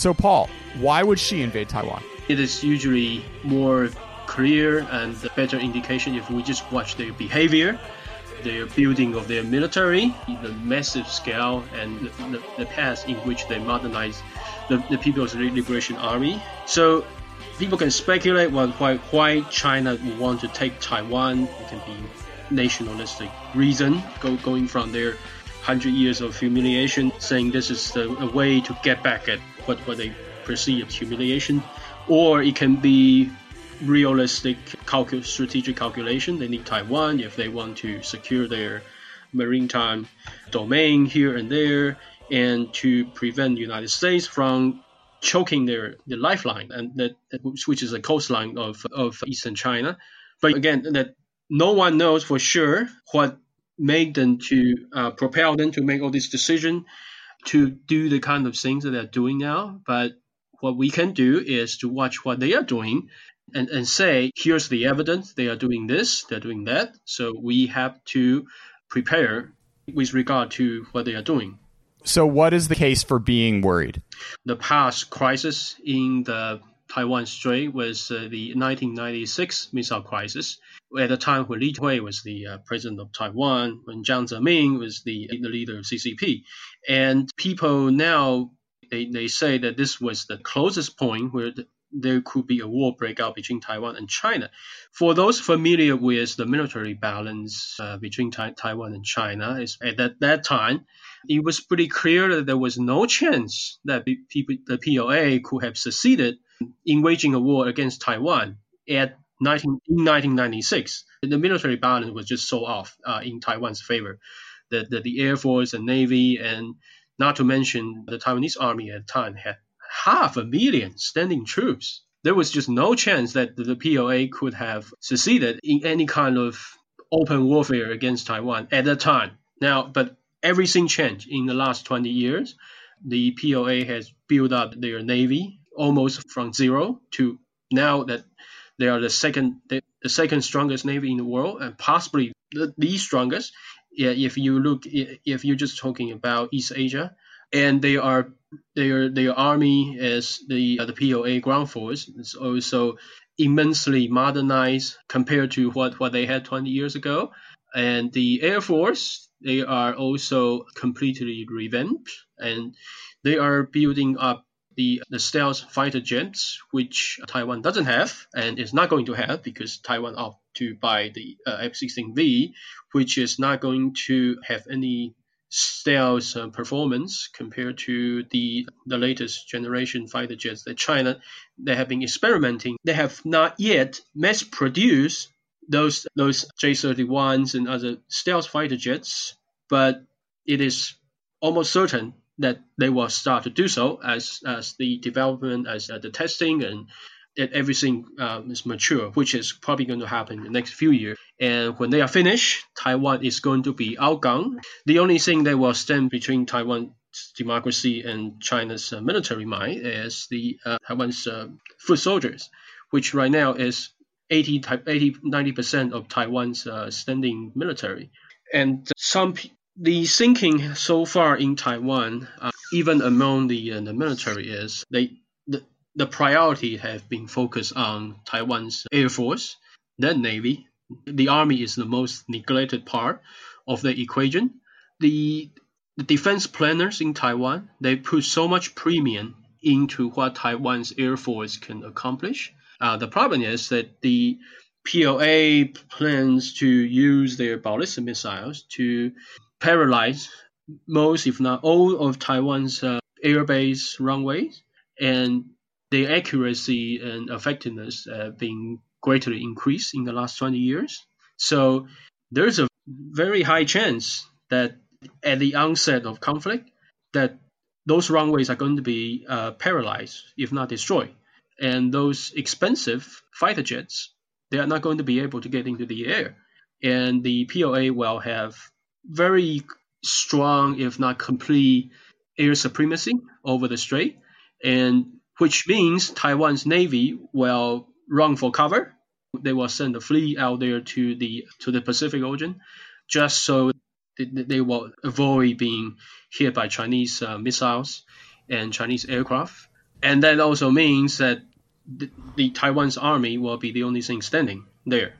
So, Paul, why would Xi invade Taiwan? It is usually more clear and the better indication if we just watch their behavior, their building of their military, the massive scale, and the, the, the path in which they modernize the, the People's Liberation Army. So people can speculate why, why China would want to take Taiwan. It can be nationalistic reason go, going from their hundred years of humiliation, saying this is the, a way to get back at what, what they perceive as humiliation, or it can be realistic strategic calculation. They need Taiwan if they want to secure their maritime domain here and there, and to prevent the United States from choking their, their lifeline, and that, which is the coastline of, of eastern China. But again, that no one knows for sure what made them to uh, propel them to make all this decision to do the kind of things that they're doing now. But what we can do is to watch what they are doing and, and say, here's the evidence. They are doing this, they're doing that. So we have to prepare with regard to what they are doing. So, what is the case for being worried? The past crisis in the Taiwan Strait was uh, the 1996 missile crisis. At the time when Li Hui was the uh, president of Taiwan, when Jiang Zemin was the, the leader of CCP. And people now, they, they say that this was the closest point where the, there could be a war breakout between Taiwan and China. For those familiar with the military balance uh, between ta- Taiwan and China, is at that, that time, it was pretty clear that there was no chance that the PLA could have succeeded in waging a war against Taiwan at 19, in 1996. The military balance was just so off uh, in Taiwan's favor. The, the, the Air Force and Navy, and not to mention the Taiwanese army at the time, had half a million standing troops. There was just no chance that the PLA could have succeeded in any kind of open warfare against Taiwan at that time. Now, but everything changed in the last 20 years. The PLA has built up their navy almost from zero to now that they are the second the, the second strongest navy in the world and possibly the, the strongest. Yeah, if you look if you're just talking about East Asia, and they are their their army is the uh, the PLA ground force is also immensely modernized compared to what what they had 20 years ago, and the Air Force they are also completely revamped and they are building up the, the stealth fighter jets, which Taiwan doesn't have and is not going to have because Taiwan opted to buy the uh, F-16V, which is not going to have any stealth uh, performance compared to the the latest generation fighter jets that China they have been experimenting. They have not yet mass produced those those J-31s and other stealth fighter jets, but it is almost certain that they will start to do so as as the development, as uh, the testing, and that everything um, is mature, which is probably going to happen in the next few years. And when they are finished, Taiwan is going to be outgunned. The only thing that will stand between Taiwan's democracy and China's uh, military might is the uh, Taiwan's uh, foot soldiers, which right now is 80, 80 90% of Taiwan's uh, standing military. And some the thinking so far in Taiwan, uh, even among the uh, the military, is they the, the priority have been focused on Taiwan's air force, then navy. The army is the most neglected part of the equation. The the defense planners in Taiwan they put so much premium into what Taiwan's air force can accomplish. Uh, the problem is that the PLA plans to use their ballistic missiles to paralyze most, if not all, of Taiwan's uh, airbase runways, and their accuracy and effectiveness have been greatly increased in the last 20 years. So there's a very high chance that at the onset of conflict, that those runways are going to be uh, paralyzed, if not destroyed. And those expensive fighter jets, they are not going to be able to get into the air. And the PLA will have very strong, if not complete, air supremacy over the strait, and which means Taiwan's navy will run for cover. They will send a fleet out there to the to the Pacific Ocean, just so they, will avoid being hit by Chinese uh, missiles and Chinese aircraft. and that also means that the Taiwan's army will be the only thing standing there.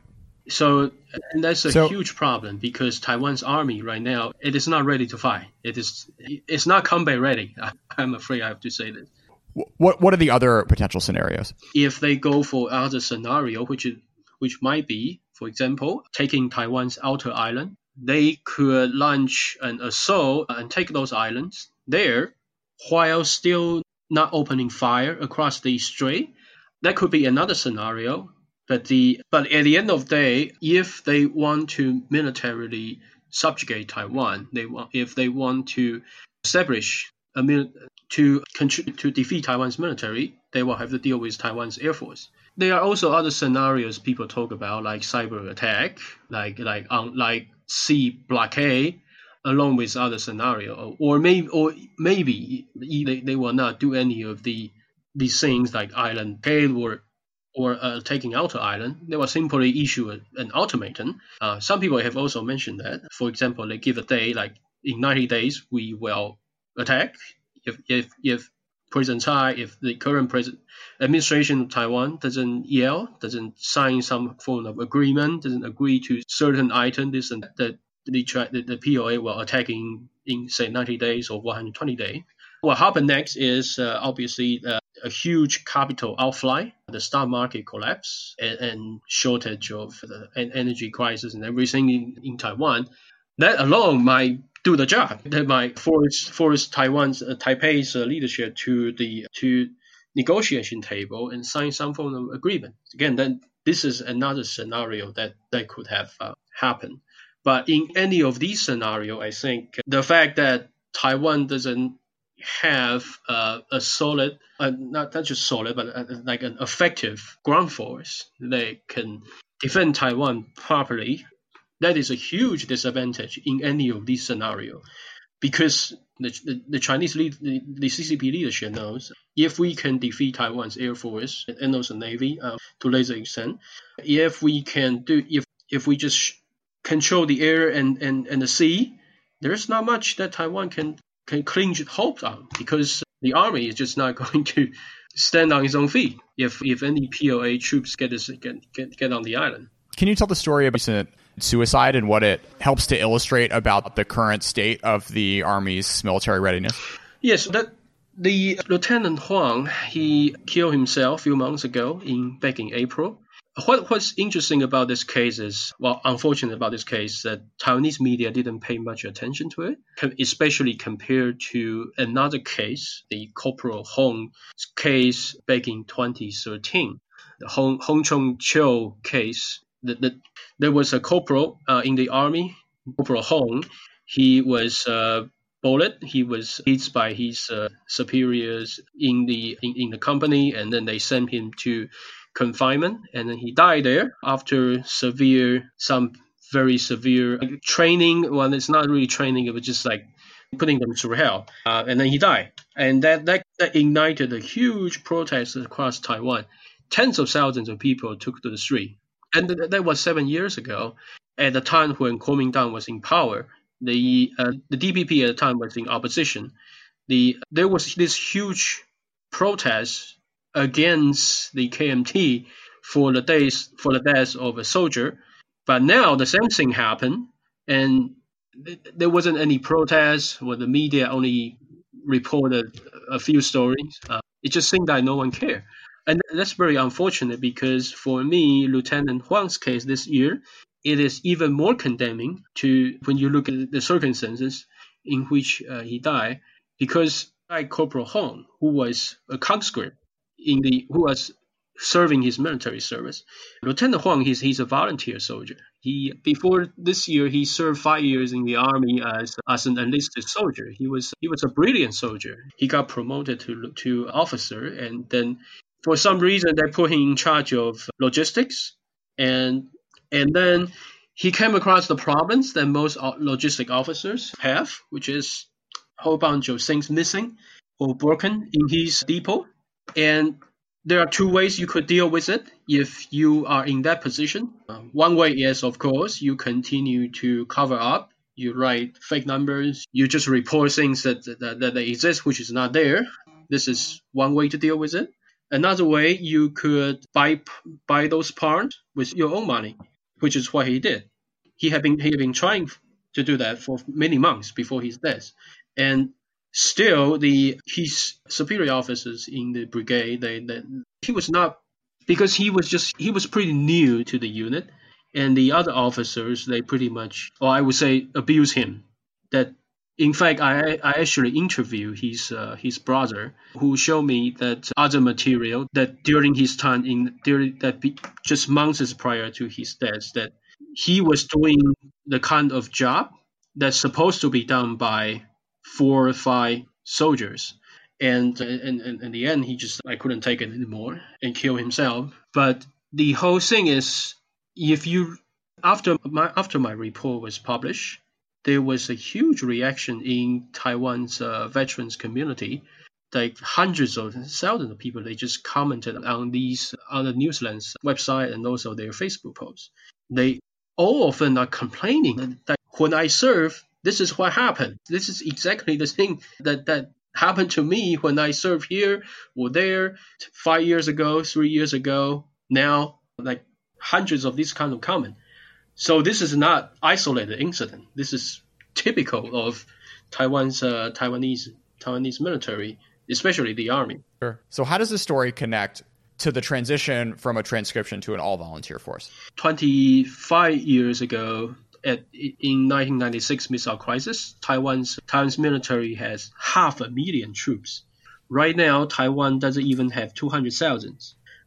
So and that's a So- huge problem because Taiwan's army right now it is not ready to fight. It is it's not combat ready. I'm afraid I have to say this. What what are the other potential scenarios? If they go for other scenario, which is which might be, for example, taking Taiwan's outer island, they could launch an assault and take those islands there while still not opening fire across the strait. That could be another scenario. But the but at the end of the day, if they want to militarily subjugate Taiwan, they want if they want to establish a mil- to contri- to defeat Taiwan's military, they will have to deal with Taiwan's air force. There are also other scenarios people talk about, like cyber attack, like like um, like sea blockade, along with other scenario, or maybe or maybe they, they will not do any of the these things like island blockade or or uh, taking outer island. They will simply issue an ultimatum. Uh, some people have also mentioned that. For example, they give a day like in 90 days we will attack. If if if President Tsai, if the current president administration of Taiwan doesn't yell, doesn't sign some form of agreement, doesn't agree to certain item, that, the, the, the PLA will attack in, in say 90 days or 120 days. What happened next is uh, obviously uh, a huge capital outfly, the stock market collapse, and, and shortage of the en- energy crisis and everything in, in Taiwan. That alone might do the job. That might force force Taiwan's uh, Taipei's uh, leadership to the to negotiation table and sign some form of agreement. Again, then this is another scenario that that could have uh, happened. But in any of these scenario, I think the fact that Taiwan doesn't have uh, a solid, uh, not not just solid, but uh, like an effective ground force that can defend Taiwan properly, that is a huge disadvantage in any of these scenario, because the, the, the Chinese lead, the, the CCP leadership knows if we can defeat Taiwan's air force and also navy uh, to lesser extent, if we can do if if we just control the air and, and, and the sea, there's not much that Taiwan can can cling hope on because the army is just not going to stand on its own feet if if any PLA troops get this, get, get get on the island. Can you tell the story of recent suicide and what it helps to illustrate about the current state of the army's military readiness? Yes, that the Lieutenant Huang he killed himself a few months ago in back in April. What what's interesting about this case is well, unfortunate about this case that Taiwanese media didn't pay much attention to it, especially compared to another case, the Corporal Hong case back in 2013, the Hong Hong Chong Cho case. The, the, there was a corporal uh, in the army, Corporal Hong. He was uh, bullet. He was hit by his uh, superiors in the in, in the company, and then they sent him to confinement, and then he died there after severe some very severe training. Well, it's not really training; it was just like putting them through hell, uh, and then he died, and that, that that ignited a huge protest across Taiwan. Tens of thousands of people took to the street, and th- that was seven years ago. At the time when Kuomintang was in power, the uh, the DPP at the time was in opposition. The there was this huge protest against the KMT for the days for the death of a soldier, but now the same thing happened, and there wasn't any protest. Or the media only reported a few stories. Uh, it just seemed that no one cared. And that's very unfortunate because for me, Lieutenant Huang's case this year, it is even more condemning to when you look at the circumstances in which uh, he died, because like Corporal Hong, who was a conscript in the who was serving his military service, Lieutenant Huang, he's he's a volunteer soldier. He before this year he served five years in the army as as an enlisted soldier. He was he was a brilliant soldier. He got promoted to to officer, and then for some reason they put him in charge of logistics, and and then he came across the problems that most logistic officers have, which is a whole bunch of things missing or broken in his depot. And there are two ways you could deal with it if you are in that position. Uh, one way is, of course, you continue to cover up. You write fake numbers. You just report things that, that, that exist, which is not there. This is one way to deal with it. Another way, you could buy buy those parts with your own money, which is what he did. He had been he had been trying to do that for many months before his death, and still the his superior officers in the brigade they, they he was not because he was just he was pretty new to the unit. And the other officers they pretty much or i would say abuse him. That in fact i i actually interviewed his uh, his brother who showed me that other material that during his time in during that be, just months prior to his death that he was doing the kind of job that's supposed to be done by four or five soldiers. And, and, and in the end, he just, I couldn't take it anymore and kill himself. But the whole thing is, if you, after my, after my report was published, there was a huge reaction in Taiwan's uh, veterans community. Like hundreds of thousands of people, they just commented on these on the News Lens's website and also their Facebook posts. They all of them are complaining that when I serve, this is what happened. This is exactly the thing that, that happened to me when I served here or there five years ago, three years ago, now, like hundreds of these kind of comment. So this is not isolated incident. This is typical of Taiwan's uh, Taiwanese Taiwanese military, especially the army. Sure. So how does this story connect to the transition from a conscription to an all volunteer force? 25 years ago, at, in 1996 missile crisis, Taiwan's Taiwan's military has half a million troops. Right now, Taiwan doesn't even have 200,000.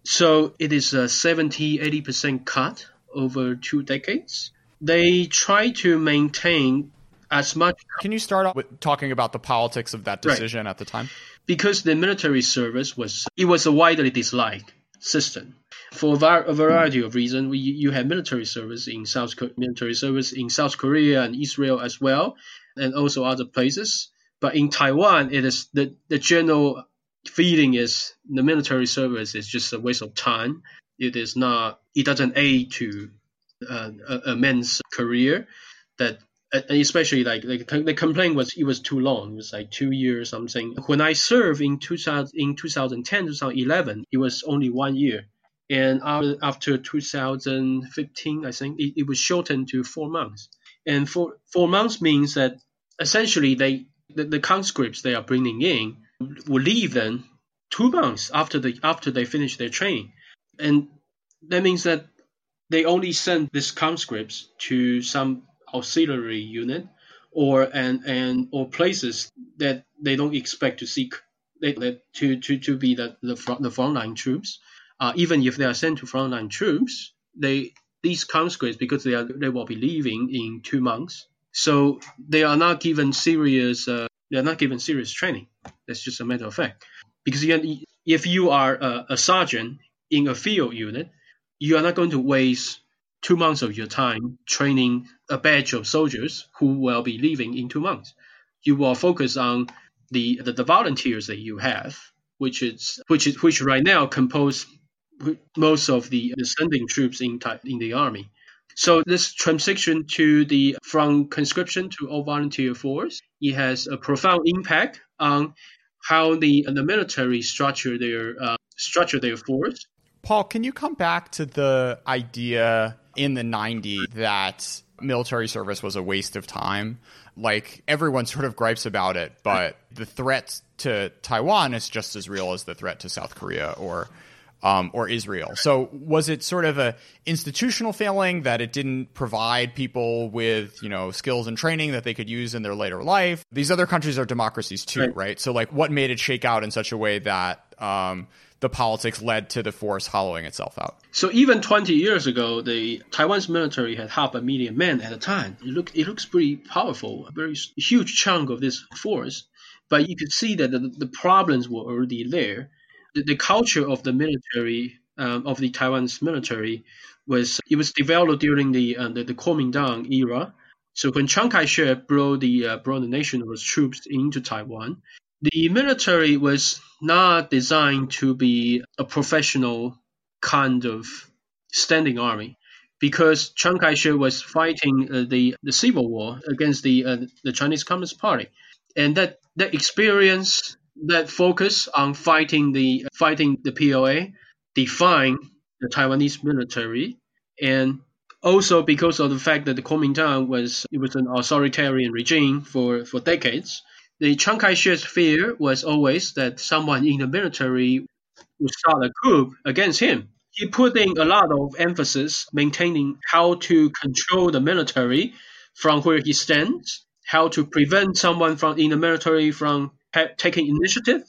So it is a 70, 80% cut over two decades. They try to maintain as much. Can you start off with talking about the politics of that decision right. at the time? Because the military service was it was a widely disliked system for a variety of reasons. We, you have military service in South military service in South Korea and Israel as well, and also other places. But in Taiwan, it is the, the general feeling is the military service is just a waste of time. It is not. It doesn't aid to uh, a, a man's career. That especially like, like the complaint was it was too long. It was like two years something. When I served in 2000 in 2010 2011, it was only one year and after 2015, I think it, it was shortened to four months. And four four months means that essentially they the, the conscripts they are bringing in will leave them two months after the after they finish their training, and that means that they only send these conscripts to some auxiliary unit or and and or places that they don't expect to see they, to to to be the the front, the frontline troops uh, even if they are sent to frontline troops, they these conscripts because they are they will be leaving in two months, so they are not given serious uh, they are not given serious training. That's just a matter of fact. Because if you are a, a sergeant in a field unit, you are not going to waste two months of your time training a batch of soldiers who will be leaving in two months. You will focus on the, the, the volunteers that you have, which is which is which right now compose most of the ascending troops in, in the army. So this transition to the from conscription to all volunteer force, it has a profound impact on how the the military structure their uh, structure their force. Paul, can you come back to the idea in the 90s that military service was a waste of time? Like everyone sort of gripes about it, but the threat to Taiwan is just as real as the threat to South Korea or um, or Israel. So was it sort of a institutional failing that it didn't provide people with you know skills and training that they could use in their later life? These other countries are democracies too, right? right? So like, what made it shake out in such a way that um, the politics led to the force hollowing itself out? So even 20 years ago, the Taiwan's military had half a million men at a time. It look it looks pretty powerful, a very huge chunk of this force. But you could see that the, the problems were already there the, culture of the military um, of the Taiwan's military was it was developed during the uh, the, the Kuomintang era. So when Chiang Kai-shek brought the uh, brought the nationalist troops into Taiwan, the military was not designed to be a professional kind of standing army because Chiang Kai-shek was fighting uh, the the civil war against the uh, the Chinese Communist Party, and that that experience that focus on fighting the fighting the PLA define the Taiwanese military, and also because of the fact that the Kuomintang was it was an authoritarian regime for, for decades. The Chiang Kai-shek's fear was always that someone in the military would start a coup against him. He put in a lot of emphasis maintaining how to control the military from where he stands, how to prevent someone from in the military from taking initiative.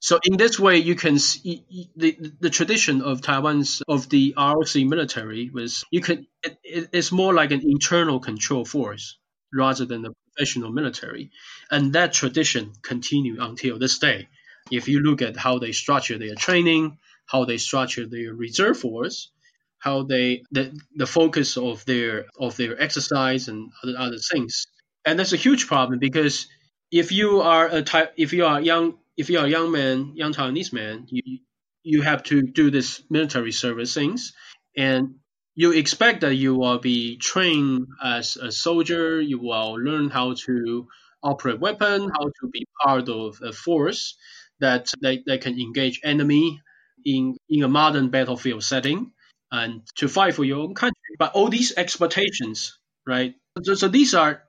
So in this way, you can see the the tradition of Taiwan's of the ROC military was you could it, it's more like an internal control force rather than a professional military, and that tradition continued until this day. If you look at how they structure their training, how they structure their reserve force, how they the, the focus of their of their exercise and other, other things, and that's a huge problem because if you are a type, if you are young, if you are a young man, young Taiwanese man, you you have to do this military service things, and you expect that you will be trained as a soldier. You will learn how to operate weapon, how to be part of a force that they, they can engage enemy in in a modern battlefield setting and to fight for your own country. But all these expectations, right? So, so these are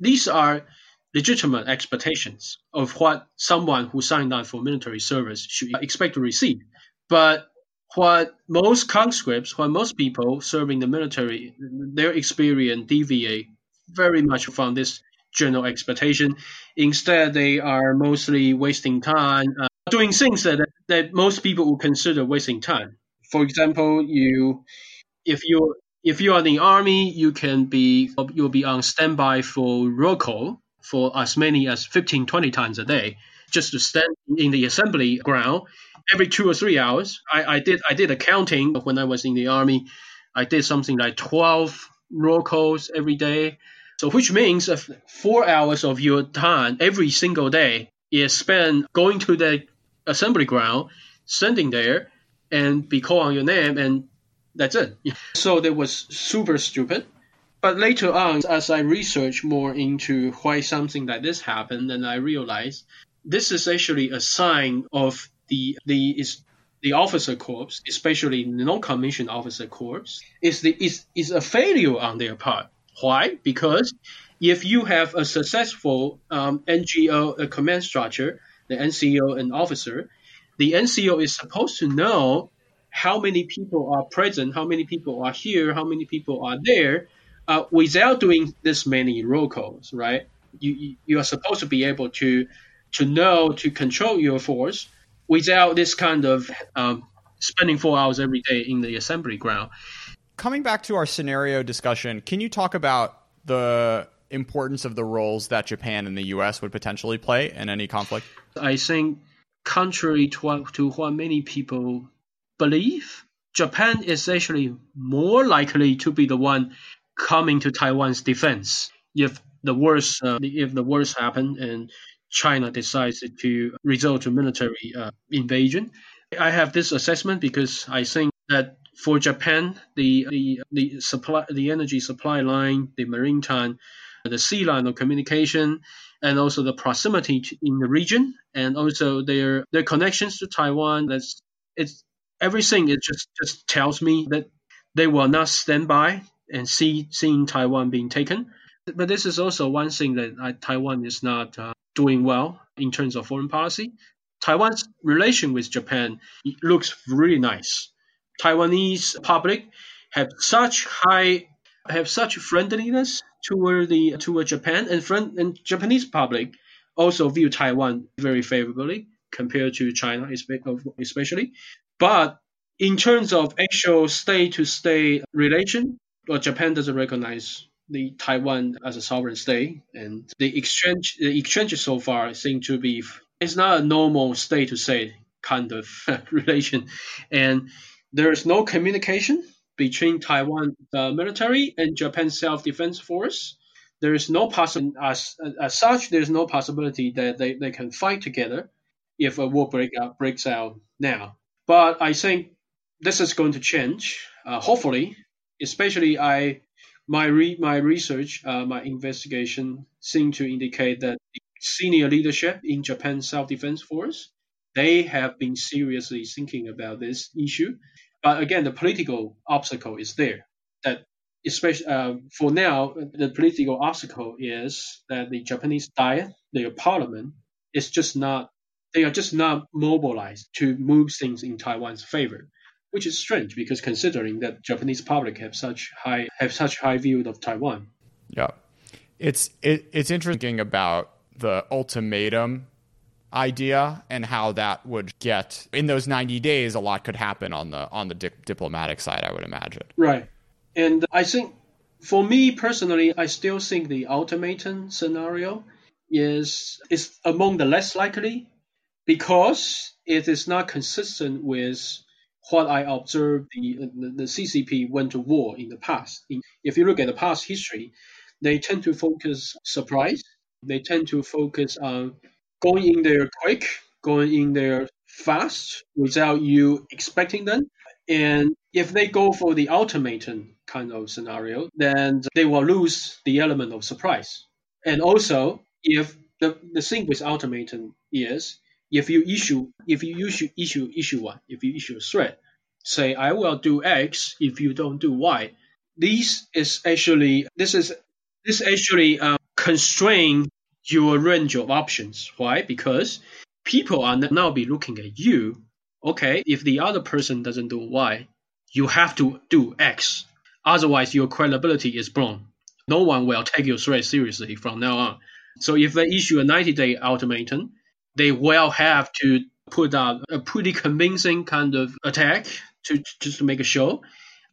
these are legitimate expectations of what someone who signed up for military service should expect to receive. But what most conscripts, what most people serving the military, their experience deviate very much from this general expectation. Instead, they are mostly wasting time uh, doing things that, that most people would consider wasting time. For example, you if you if you are in the army, you can be you'll be on standby for roll call for as many as 15, 20 times a day, just to stand in the assembly ground every two or three hours. I, I did I did accounting when I was in the army. I did something like 12 roll calls every day. So which means four hours of your time every single day is spent going to the assembly ground, standing there, and be called on your name, and that's it. So that was super stupid. But later on, as I researched more into why something like this happened, and I realized this is actually a sign of the the is the officer corps, especially non-commissioned officer corps, is the is is a failure on their part. Why? Because if you have a successful um, NCO a command structure, the NCO and officer, the NCO is supposed to know how many people are present, how many people are here, how many people are there, uh, without doing this many roll calls, right? You, you are supposed to be able to to know to control your force without this kind of um, spending four hours every day in the assembly ground. Coming back to our scenario discussion, can you talk about the importance of the roles that Japan and the U.S. would potentially play in any conflict? I think, contrary to what, to what many people believe, Japan is actually more likely to be the one coming to Taiwan's defense if the worst uh, if the worst happen and China decides to resort to military uh, invasion. I have this assessment because I think that for Japan, the, the the supply, the energy supply line, the maritime, the sea line of communication, and also the proximity in the region, and also their their connections to Taiwan. That's it's everything. It just just tells me that they will not stand by and see seeing Taiwan being taken. But this is also one thing that uh, Taiwan is not uh, doing well in terms of foreign policy. Taiwan's relation with Japan looks really nice. Taiwanese public have such high have such friendliness toward the toward Japan, and friend and Japanese public also view Taiwan very favorably compared to China, especially. But in terms of actual state-to-state relation, well, Japan doesn't recognize the Taiwan as a sovereign state, and the exchange the exchange so far seem to be it's not a normal state to state kind of relation, and there is no communication between Taiwan the military and Japan self defense force. There is no possible as as such. There is no possibility that they, they can fight together if a war break out, breaks out now. But I think this is going to change. Uh, hopefully, especially I my re- my research, uh, my investigation seem to indicate that senior leadership in Japan's self-defense force, they have been seriously thinking about this issue. But again, the political obstacle is there. That especially uh, for now, the political obstacle is that the Japanese Diet, their parliament, is just not. They are just not mobilized to move things in Taiwan's favor, which is strange because considering that Japanese public have such high have such high view of Taiwan. Yeah, it's it, it's interesting about the ultimatum idea and how that would get in those 90 days a lot could happen on the on the di- diplomatic side i would imagine. Right. And i think for me personally i still think the ultimatum scenario is is among the less likely because it is not consistent with what I observed the, the, the CCP went to war in the past. If you look at the past history, they tend to focus surprise. They tend to focus on going in there quick, going in there fast without you expecting them. And if they go for the ultimatum kind of scenario, then they will lose the element of surprise. And also, if the, the thing with ultimatum is if you issue if you issue issue issue one, if you issue a threat, say I will do X if you don't do Y. This is actually this is this actually uh, constrain your range of options. Why? Because people are now be looking at you. Okay, if the other person doesn't do Y, you have to do X. Otherwise, your credibility is blown. No one will take your threat seriously from now on. So if they issue a 90-day ultimatum, they will have to put out a pretty convincing kind of attack to just to make a show.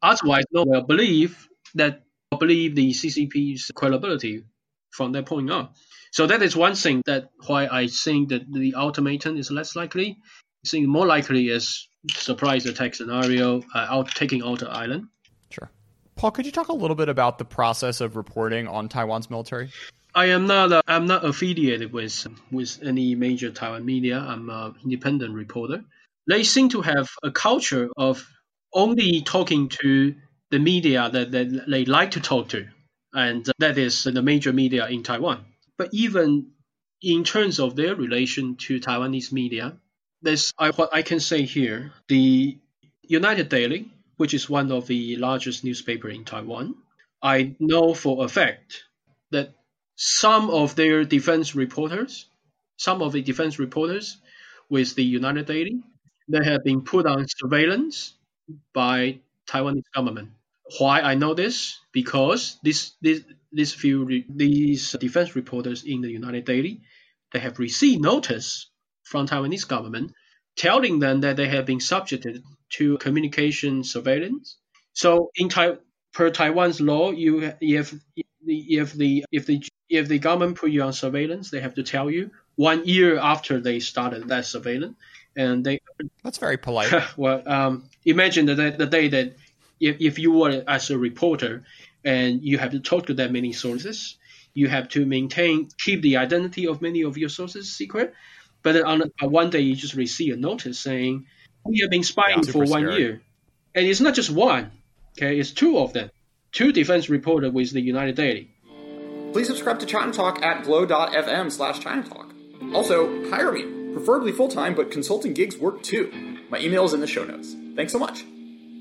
Otherwise, no one will believe that believe the CCP's credibility from that point on. So that is one thing that why I think that the ultimatum is less likely. I think more likely is surprise attack scenario, uh, out taking out the island. Sure. Paul, could you talk a little bit about the process of reporting on Taiwan's military? I am not. Uh, I'm not affiliated with with any major Taiwan media. I'm an independent reporter. They seem to have a culture of only talking to the media that, that they like to talk to, and that is the major media in Taiwan. But even in terms of their relation to Taiwanese media, there's I, what I can say here. The United Daily, which is one of the largest newspaper in Taiwan, I know for a fact that some of their defense reporters, some of the defense reporters with the United Daily, they have been put on surveillance by Taiwanese government. Why I know this? Because this this these few these defense reporters in the United Daily, they have received notice from Taiwanese government telling them that they have been subjected to communication surveillance. So in tai- per Taiwan's law, you if if the if the if the government put you on surveillance, they have to tell you one year after they started that surveillance, and they. That's very polite. well, um, imagine the day, the day that if if you were as a reporter and you have to talk to that many sources. You have to maintain, keep the identity of many of your sources secret. But then on uh, one day, you just receive a notice saying, "We have been spying yeah, for one scary. year," and it's not just one. Okay, it's two of them. Two defense reporters with the United Daily. Please subscribe to China Talk at glow.fm slash China Talk. Also, hire me, preferably full time, but consulting gigs work too. My email is in the show notes. Thanks so much.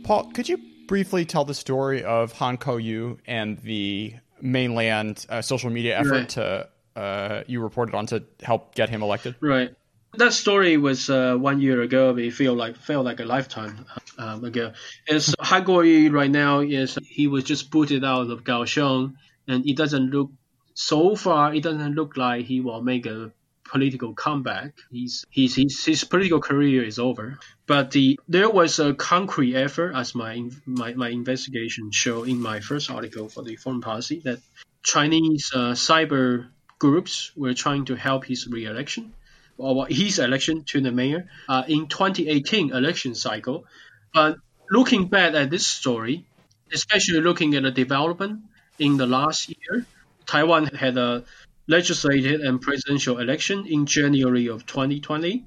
Paul, could you briefly tell the story of Han Kuo-yu and the mainland uh, social media effort right. to uh, you reported on to help get him elected? Right. That story was uh, one year ago. It felt like felt like a lifetime um, ago. As Han Kuo-yu right now is he was just booted out of Kaohsiung, and it doesn't look so far. It doesn't look like he will make a political comeback. He's, he's, his, his political career is over. But the, there was a concrete effort, as my, my, my investigation showed in my first article for the foreign policy, that Chinese uh, cyber groups were trying to help his re-election or his election to the mayor uh, in 2018 election cycle. But looking back at this story, especially looking at the development in the last year, Taiwan had a legislative and presidential election in January of 2020.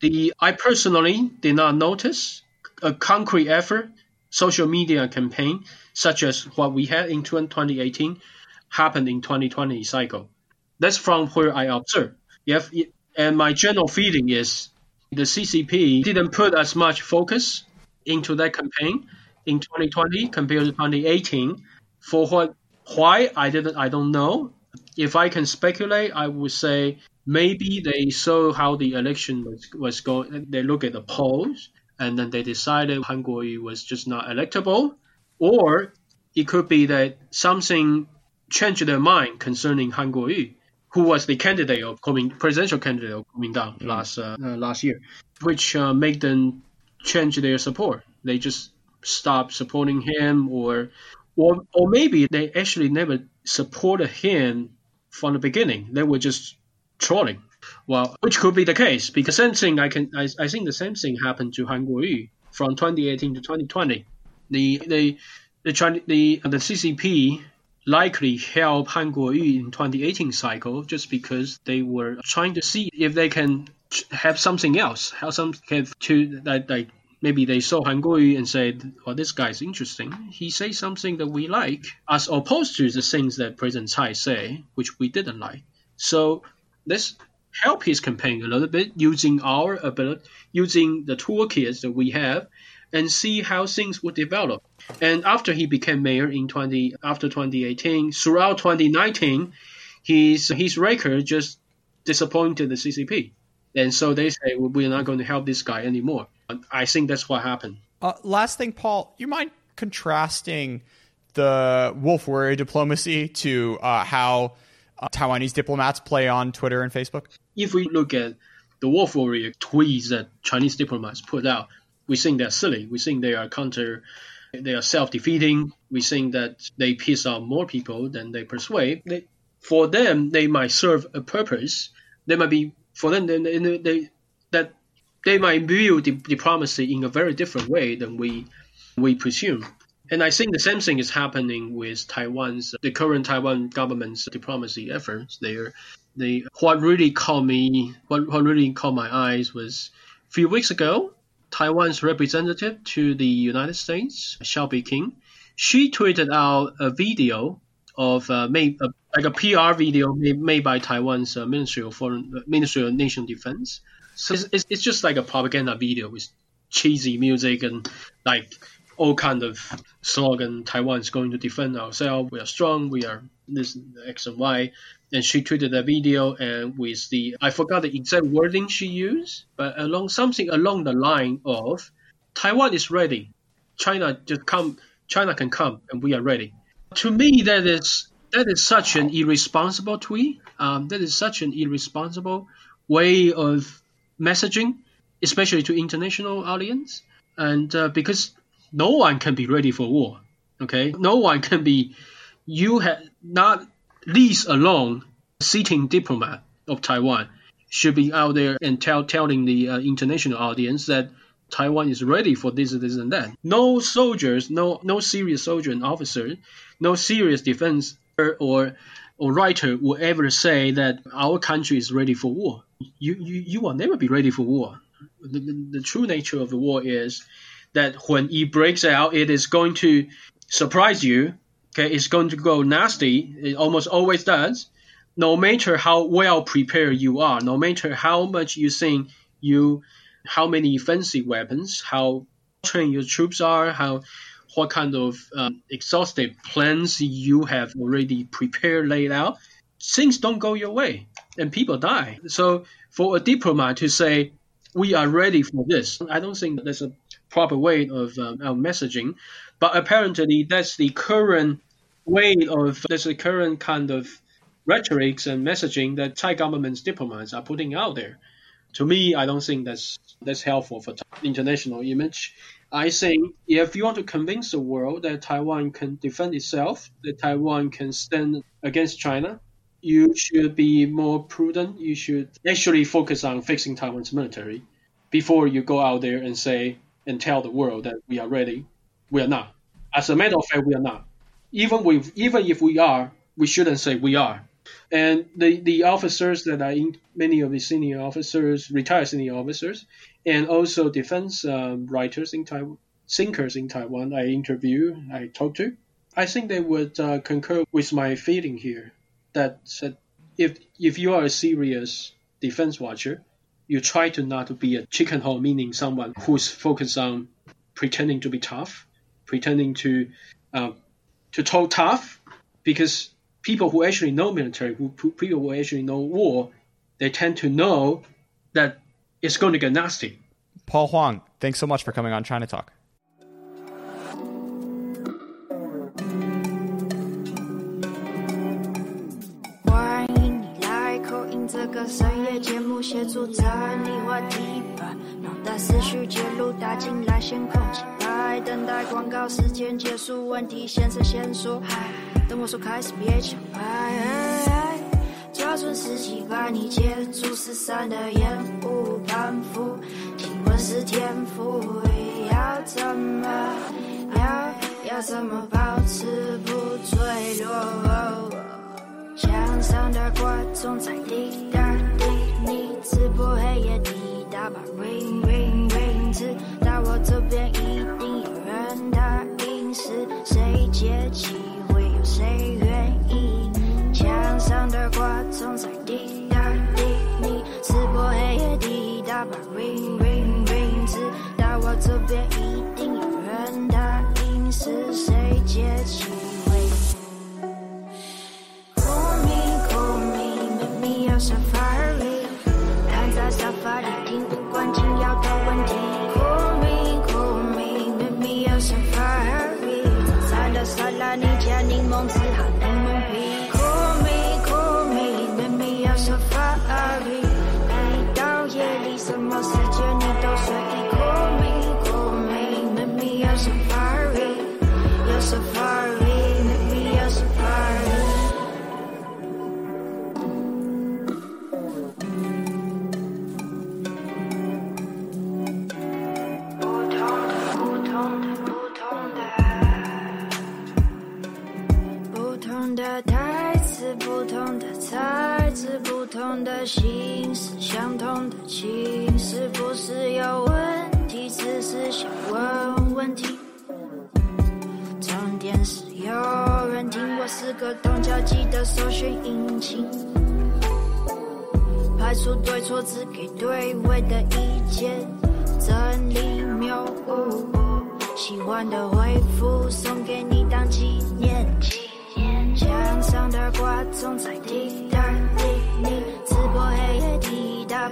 The, I personally did not notice a concrete effort, social media campaign, such as what we had in 2018, happened in 2020 cycle. That's from where I observe. If, and my general feeling is the CCP didn't put as much focus into that campaign in 2020 compared to 2018. For what, why I didn't, I don't know. If I can speculate, I would say maybe they saw how the election was, was going. They look at the polls and then they decided Kuo-yu was just not electable, or it could be that something changed their mind concerning Kuo-yu, who was the candidate of coming presidential candidate of Kuomintang mm. last uh, uh, last year, which uh, made them change their support. They just stopped supporting him, or or or maybe they actually never supported him from the beginning. They were just trolling. Well, which could be the case because same thing I can I, I think the same thing happened to Han Kuo-yu from 2018 to 2020. The the the China, the the CCP likely helped Han Kuo-yu in 2018 cycle just because they were trying to see if they can have something else, have some have to like, like maybe they saw Han Kuo-yu and said, "Well, this guy's interesting. He says something that we like, as opposed to the things that President Tsai say, which we didn't like." So let's help his campaign a little bit using our ability, using the toolkits that we have, and see how things would develop. And after he became mayor in 20 after 2018, throughout 2019, his his record just disappointed the CCP, and so they say well, we're not going to help this guy anymore. I think that's what happened. Uh, last thing, Paul, you mind contrasting the wolf warrior diplomacy to uh, how uh, Taiwanese diplomats play on Twitter and Facebook? If we look at the wolf warrior tweets that Chinese diplomats put out, we think they're silly. We think they are counter, they are self-defeating. We think that they piss off more people than they persuade. They, for them, they might serve a purpose. They might be for them. They, they, they that they might view diplomacy in a very different way than we we presume. And I think the same thing is happening with Taiwan's the current Taiwan government's diplomacy efforts. There, they what really caught me, what, what really caught my eyes was a few weeks ago, Taiwan's representative to the United States, Hsiao Bi-khim, she tweeted out a video of uh, made uh, like a PR video made, made by Taiwan's uh, Ministry of Foreign Ministry of Nation Defense. So it's, it's, it's just like a propaganda video with cheesy music and like all kind of slogan. Taiwan is going to defend ourselves. We are strong. We are this X and Y. And she tweeted a video and with the I forgot the exact wording she used, but along something along the line of Taiwan is ready. China just come. China can come, and we are ready. To me, that is that is such an irresponsible tweet. Um, that is such an irresponsible way of messaging, especially to international audience. And uh, because no one can be ready for war. Okay, no one can be. You have not least alone sitting diplomat of Taiwan should be out there and tell telling the uh, international audience that Taiwan is ready for this, this, and that. No soldiers, no no serious soldier and officer, no serious defense or or writer will ever say that our country is ready for war. You you, you will never be ready for war. The, the, the true nature of the war is that when it breaks out, it is going to surprise you. Okay, it's going to go nasty. It almost always does. No matter how well prepared you are, no matter how much you think you, how many offensive weapons, how trained your troops are, how what kind of um, exhaustive plans you have already prepared, laid out, things don't go your way and people die. So for a diplomat to say, we are ready for this, I don't think that's a proper way of, um, of messaging. But apparently, that's the current way of that's the current kind of rhetorics and messaging that Thai government's diplomats are putting out there. To me, I don't think that's that's helpful for international image. I think if you want to convince the world that Taiwan can defend itself, that Taiwan can stand against China, you should be more prudent. You should actually focus on fixing Taiwan's military before you go out there and say and tell the world that we are ready. We are not. As a matter of fact, we are not. Even with even if we are, we shouldn't say we are. And the, the officers that are in many of the senior officers, retired senior officers, and also defense um, writers in Taiwan, thinkers in Taiwan, I interview, I talk to, I think they would uh, concur with my feeling here that, that if if you are a serious defense watcher, you try to not be a chicken hole, meaning someone who's focused on pretending to be tough, pretending to uh, to talk tough, because people who actually know military, who people who actually know war, they tend to know that it's going to get nasty. Paul Huang, thanks so much for coming on China Talk. 把思绪揭露打进来，先空起来，等待广告时间结束，问题先生先说嗨，等我说开始别抢拍，抓准时机把你接住，失散的烟雾反复，体温是天赋，要怎么要要怎么保持不坠落？墙上的挂钟在滴答滴，你直播黑夜滴答吧，ring ring ring，知道我这边一定有人答应，是谁接起，会有谁愿意？墙上的挂钟在滴答滴，你撕破黑夜滴答吧，ring ring ring，知道我这边一的心是相同的情，是不是有问题？只是想问问题。重点是有人听我是个懂交际的搜寻引擎，排除对错，只给对位的意见，真理谬误。喜欢的回复送给你当纪念。墙上的挂钟在滴答滴，你直播黑夜滴答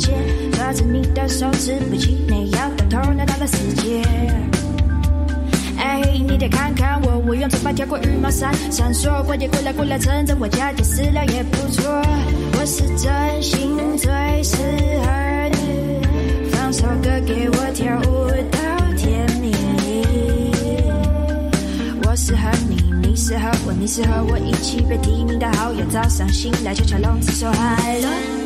界，抓着你的手指不气馁，要到头那大的世界。哎，你得看看我，我用头发跳过羽毛伞，闪烁，快点过来过来，趁着我家的饲料也不错。我是真心最适合你，放首歌给我跳舞到天明。我适合你，你适合我，你适合我，一起被提名的好友，早上醒来就敲笼子说 hello。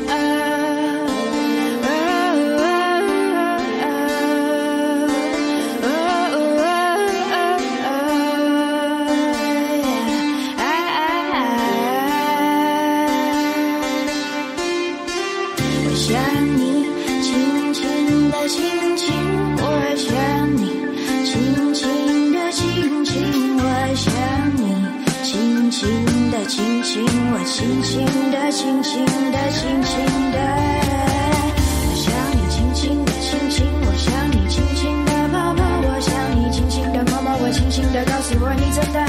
的亲，我轻轻的轻轻的轻轻的。我想你，轻轻的亲亲，我想你，轻轻的抱抱，我想你，轻轻的摸摸，我轻轻的告诉我你真的